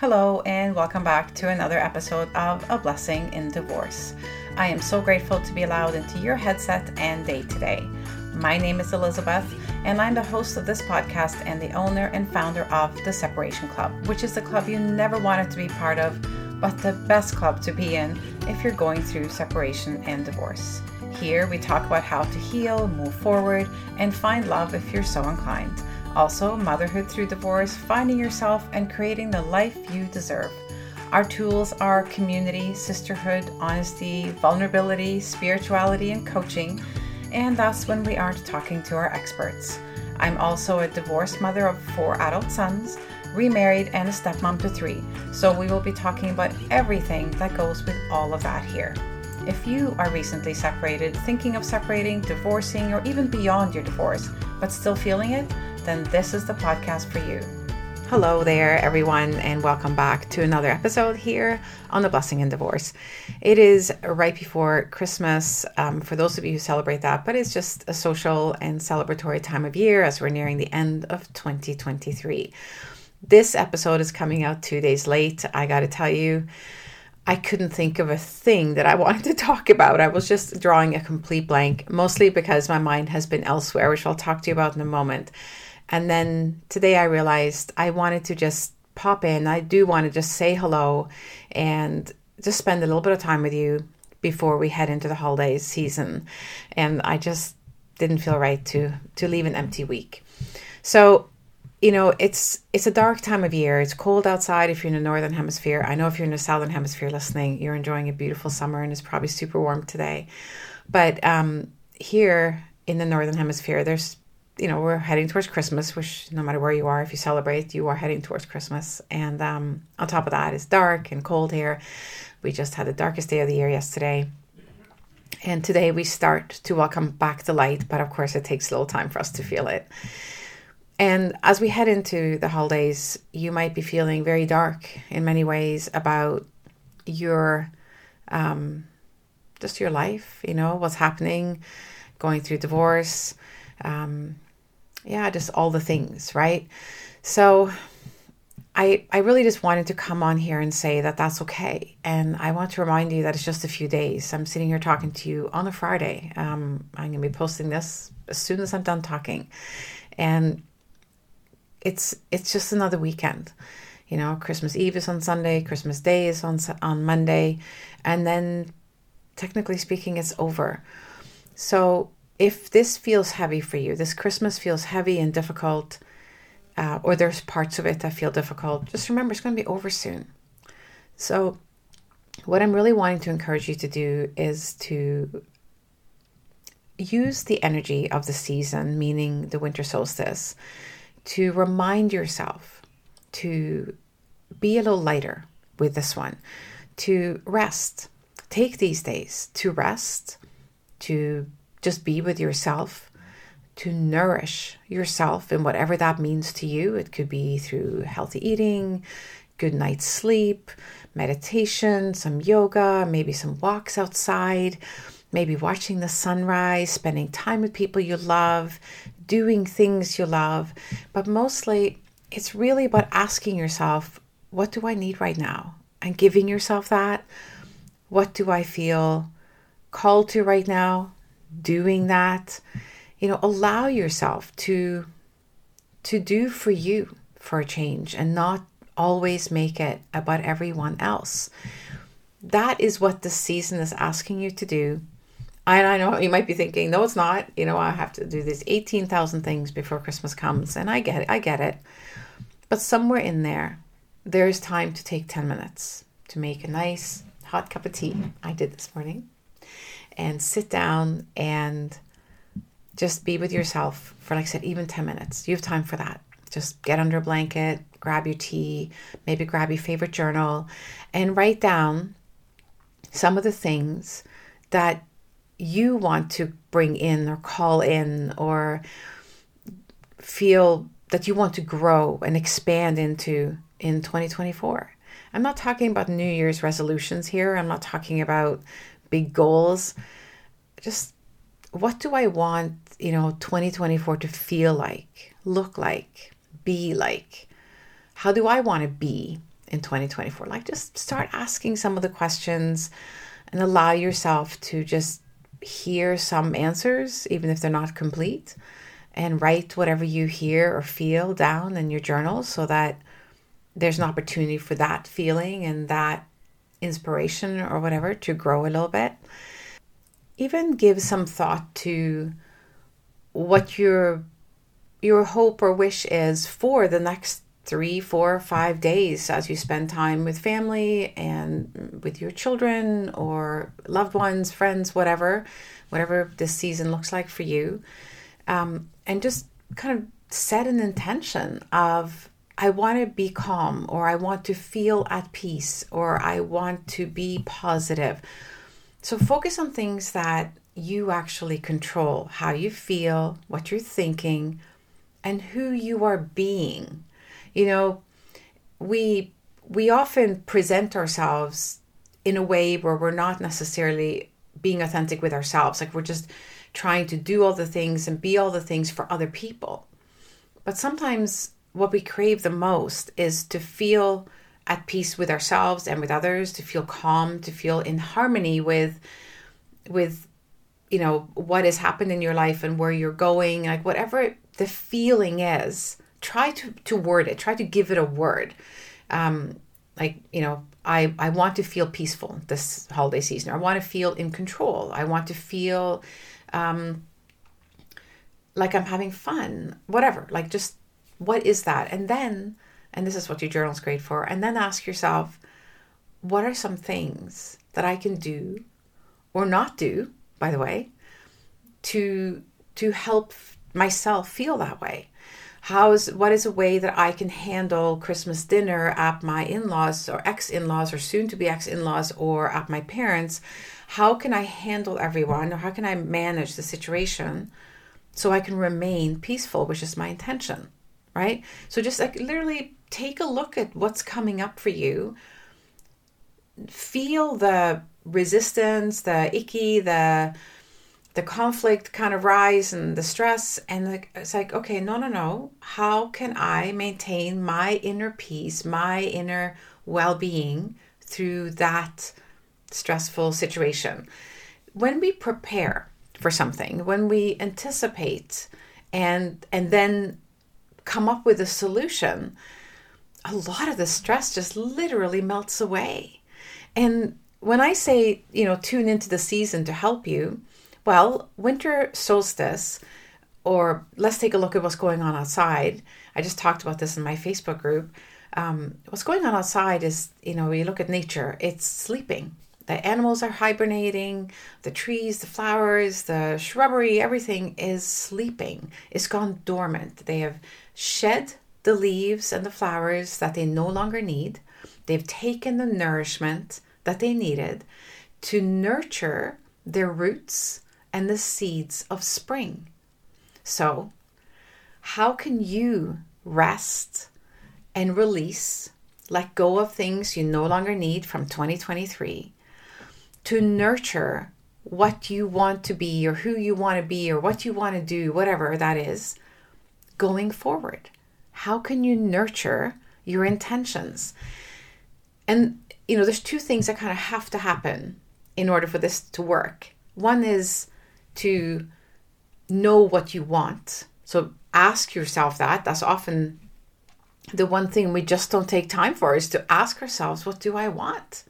Hello, and welcome back to another episode of A Blessing in Divorce. I am so grateful to be allowed into your headset and day today. My name is Elisabeth, and I'm the host of this podcast and the owner and founder of The Separation Club, which is the club you never wanted to be part of, but the best club to be in if you're going through separation and divorce. Here, we talk about how to heal, move forward, and find love if you're so inclined. Also, motherhood through divorce, finding yourself, and creating the life you deserve. Our tools are community, sisterhood, honesty, vulnerability, spirituality, and coaching. And that's when we aren't talking to our experts. I'm also a divorced mother of four adult sons, remarried, and a stepmom to three. So we will be talking about everything that goes with all of that here. If you are recently separated, thinking of separating, divorcing, or even beyond your divorce, but still feeling it, then this is the podcast for you. Hello there, everyone, and welcome back to another episode here on The Blessing in Divorce. It is right before Christmas um, for those of you who celebrate that, but it's just a social and celebratory time of year as we're nearing the end of 2023. This episode is coming out two days late. I got to tell you, I couldn't think of a thing that I wanted to talk about. I was just drawing a complete blank, mostly because my mind has been elsewhere, which I'll talk to you about in a moment. And then today I realized I wanted to just pop in. I do want to just say hello and just spend a little bit of time with you before we head into the holiday season. And I just didn't feel right to to leave an empty week. So, you know, it's it's a dark time of year. It's cold outside if you're in the northern hemisphere. I know if you're in the southern hemisphere listening, you're enjoying a beautiful summer and it's probably super warm today. But um, here in the northern hemisphere, there's you know, we're heading towards Christmas, which no matter where you are, if you celebrate, you are heading towards Christmas. And um, on top of that, it's dark and cold here. We just had the darkest day of the year yesterday. And today we start to welcome back the light, but of course, it takes a little time for us to feel it. And as we head into the holidays, you might be feeling very dark in many ways about your, um, just your life, you know, what's happening, going through divorce, um, yeah, just all the things, right? So I I really just wanted to come on here and say that that's okay, and I want to remind you that it's just a few days. I'm sitting here talking to you on a Friday. Um, I'm going to be posting this as soon as I'm done talking, and it's it's just another weekend. You know, Christmas Eve is on Sunday, Christmas Day is on on Monday, and then technically speaking, it's over. So if this feels heavy for you, this Christmas feels heavy and difficult, uh, or there's parts of it that feel difficult, just remember it's going to be over soon. So, what I'm really wanting to encourage you to do is to use the energy of the season, meaning the winter solstice, to remind yourself to be a little lighter with this one, to rest. Take these days to rest, to just be with yourself, to nourish yourself in whatever that means to you. It could be through healthy eating, good night's sleep, meditation, some yoga, maybe some walks outside, maybe watching the sunrise, spending time with people you love, doing things you love. But mostly, it's really about asking yourself, what do I need right now? And giving yourself that. What do I feel called to right now? Doing that you know allow yourself to to do for you for a change and not always make it about everyone else that is what the season is asking you to do and I know you might be thinking, no, it's not. You know, I have to do these 18,000 things before Christmas comes. And I get it. I get it. But somewhere in there, there's time to take 10 minutes to make a nice hot cup of tea. I did this morning and sit down and just be with yourself for, like I said, even 10 minutes. You have time for that. Just get under a blanket, grab your tea, maybe grab your favorite journal, and write down some of the things that you want to bring in or call in or feel that you want to grow and expand into in 2024. I'm not talking about New Year's resolutions here. I'm not talking about big goals. Just what do I want, you know, 2024 to feel like, look like, be like? How do I want to be in 2024? Like, just start asking some of the questions and allow yourself to just hear some answers, even if they're not complete, and write whatever you hear or feel down in your journal so that there's an opportunity for that feeling and that inspiration or whatever to grow a little bit. Even give some thought to what your your hope or wish is for the next three, four, five days as you spend time with family and with your children or loved ones, friends, whatever, whatever this season looks like for you. Um, and just kind of set an intention of I want to be calm, or I want to feel at peace, or I want to be positive. So focus on things that you actually control how you feel, what you're thinking, and who you are being. You know, we we often present ourselves in a way where we're not necessarily being authentic with ourselves. Like we're just trying to do all the things and be all the things for other people. But sometimes what we crave the most is to feel at peace with ourselves and with others, to feel calm, to feel in harmony with with you know what has happened in your life and where you're going, like whatever the feeling is, try to to word it, try to give it a word. Um, like you know, I I want to feel peaceful this holiday season. I want to feel in control. I want to feel um, like I'm having fun. Whatever, like just what is that? And then, and this is what your journal's great for, and then ask yourself, what are some things that I can do or not do, by the way, to to help myself feel that way? How is what is a way that I can handle Christmas dinner at my in-laws or ex-in-laws or soon to be ex-in-laws or at my parents? How can I handle everyone or how can I manage the situation so I can remain peaceful, which is my intention? Right? So just like literally take a look at what's coming up for you. Feel the resistance, the icky, the the conflict kind of rise and the stress and like it's like okay no no no how can i maintain my inner peace my inner well-being through that stressful situation when we prepare for something when we anticipate and and then come up with a solution, a lot of the stress just literally melts away. And when I say, you know, tune into the season to help you, well, winter solstice, or let's take a look at what's going on outside. I just talked about this in my Facebook group. Um, what's going on outside is, you know, you look at nature, it's sleeping. The animals are hibernating, the trees, the flowers, the shrubbery, everything is sleeping. It's gone dormant. They have shed the leaves and the flowers that they no longer need. They've taken the nourishment that they needed to nurture their roots and the seeds of spring. So, how can you rest and release, let go of things you no longer need from 2023 to nurture what you want to be or who you want to be or what you want to do, whatever that is, going forward? How can you nurture your intentions? And, you know, there's two things that kind of have to happen in order for this to work. One is to know what you want. So ask yourself that. That's often the one thing we just don't take time for is to ask ourselves, what do I want?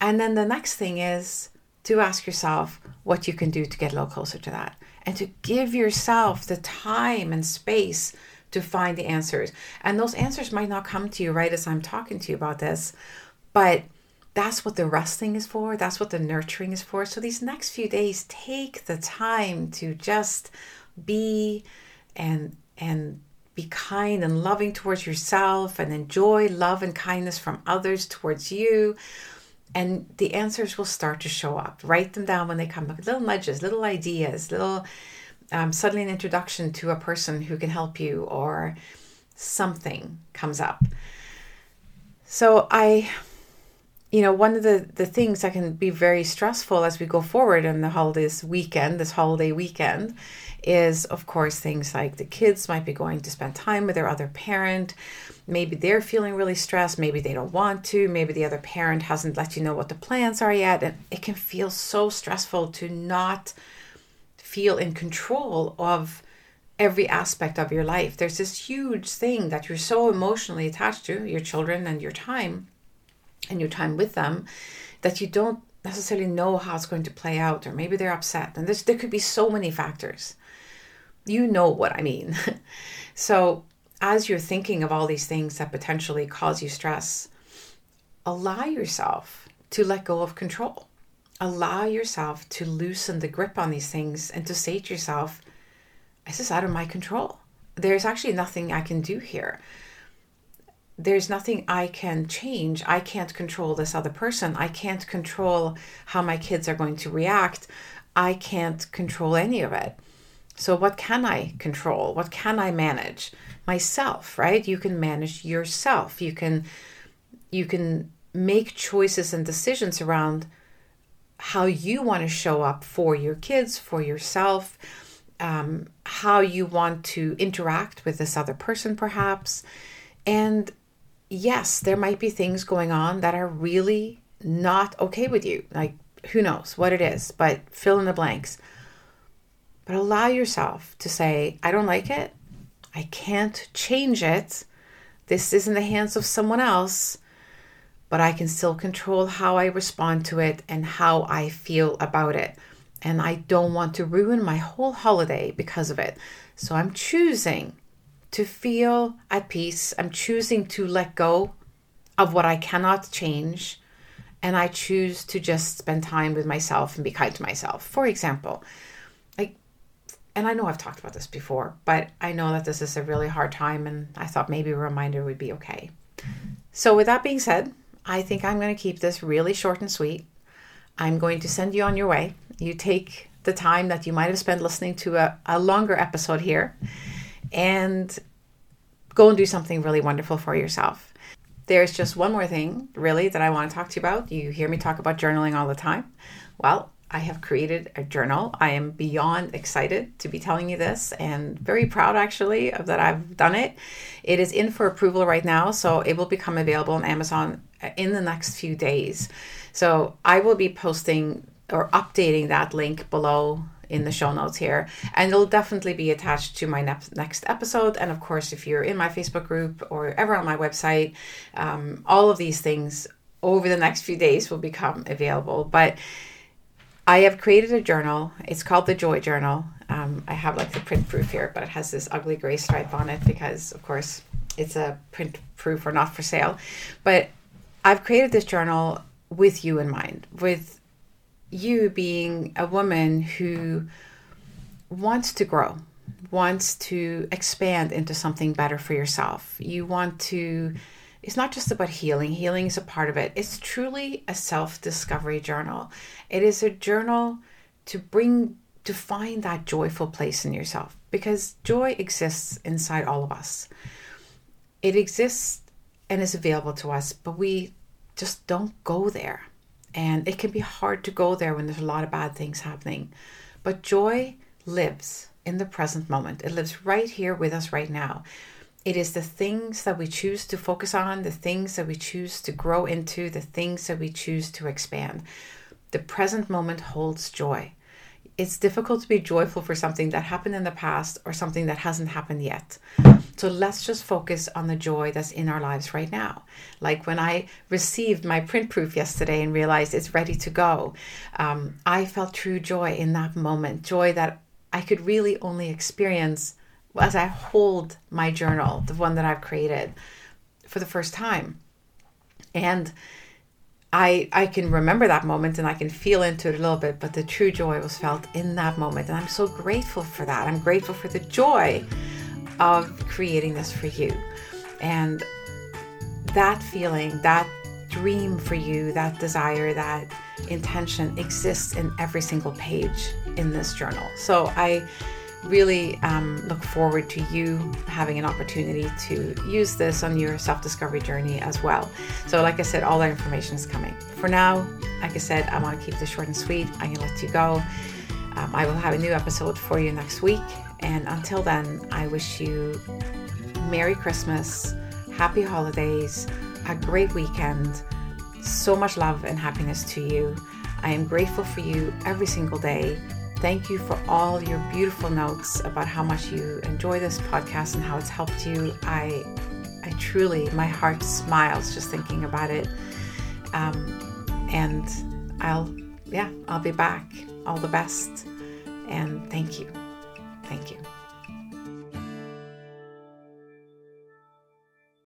And then the next thing is to ask yourself what you can do to get a little closer to that and to give yourself the time and space to find the answers. And those answers might not come to you right as I'm talking to you about this, but that's what the resting is for. That's what the nurturing is for. So these next few days, take the time to just be and and be kind and loving towards yourself and enjoy love and kindness from others towards you and the answers will start to show up. Write them down when they come up. Little nudges, little ideas, little um, suddenly an introduction to a person who can help you, or something comes up. So I, you know, one of the, the things that can be very stressful as we go forward in the holidays weekend, this holiday weekend, is of course things like the kids might be going to spend time with their other parent. Maybe they're feeling really stressed. Maybe they don't want to. Maybe the other parent hasn't let you know what the plans are yet. And it can feel so stressful to not feel in control of every aspect of your life. There's this huge thing that you're so emotionally attached to, your children and your time and your time with them, that you don't necessarily know how it's going to play out, or maybe they're upset. And there could be so many factors. You know what I mean. so, as you're thinking of all these things that potentially cause you stress, allow yourself to let go of control. Allow yourself to loosen the grip on these things and to say to yourself, this is out of my control. There's actually nothing I can do here. There's nothing I can change. I can't control this other person. I can't control how my kids are going to react. I can't control any of it. So, what can I control? What can I manage? Myself, right? You can manage yourself. You can you can make choices and decisions around how you want to show up for your kids, for yourself, um, how you want to interact with this other person, perhaps. And yes, there might be things going on that are really not okay with you. Like, who knows what it is, but fill in the blanks. But allow yourself to say, I don't like it. I can't change it. This is in the hands of someone else, but I can still control how I respond to it and how I feel about it and I don't want to ruin my whole holiday because of it. So I'm choosing to feel at peace. I'm choosing to let go of what I cannot change. And I choose to just spend time with myself and be kind to myself. For example, like, and I know I've talked about this before, but I know that this is a really hard time, and I thought maybe a reminder would be okay. So, with that being said, I think I'm going to keep this really short and sweet. I'm going to send you on your way. You take the time that you might have spent listening to a, a longer episode here and go and do something really wonderful for yourself. There's just one more thing, really, that I want to talk to you about. You hear me talk about journaling all the time. Well, I have created a journal. I am beyond excited to be telling you this and very proud actually of that I've done it. It is in for approval right now, so it will become available on Amazon uh, in the next few days. So I will be posting or updating that link below in the show notes here. And it'll definitely be attached to my next next episode. And of course if you're in my facebook group or ever on my website um, all of these things over the next few days will become available. But i have created a journal. It's called the joy journal. Um, i have like the print proof here but it has this ugly gray stripe on it because of course it's a print proof or not for sale. But i've created this journal with you in mind, with you being a woman who wants to grow, wants to expand into something better for yourself. You want to, it's not just about healing, healing is a part of it. It's truly a self discovery journal. It is a journal to bring, to find that joyful place in yourself because joy exists inside all of us. It exists and is available to us, but we just don't go there. And it can be hard to go there when there's a lot of bad things happening. But joy lives in the present moment, it lives right here with us right now. It is the things that we choose to focus on, the things that we choose to grow into, the things that we choose to expand. The present moment holds joy it's difficult to be joyful for something that happened in the past or something that hasn't happened yet. So let's just focus on the joy that's in our lives right now. Like when I received my print proof yesterday and realized it's ready to go, um, I felt true joy in that moment, joy that I could really only experience as I hold my journal, the one that I've created for the first time. And I I can remember that moment and I can feel into it a little bit, but the true joy was felt in that moment. And I'm so grateful for that. I'm grateful for the joy of creating this for you. And that feeling, that dream for you, that desire, that intention exists in every single page in this journal. So I really um, look forward to you having an opportunity to use this on your self discovery journey as well. So, like I said, all that information is coming. For now, like I said, I want to keep this short and sweet. I'm going to let you go. Um, I will have a new episode for you next week. And until then, I wish you Merry Christmas, Happy Holidays, a great weekend, so much love and happiness to you. I am grateful for you every single day. Thank you for all your beautiful notes about how much you enjoy this podcast and how it's helped you. I, I truly, my heart smiles just thinking about it. Um, and I'll, yeah, I'll be back. All the best. And thank you. Thank you.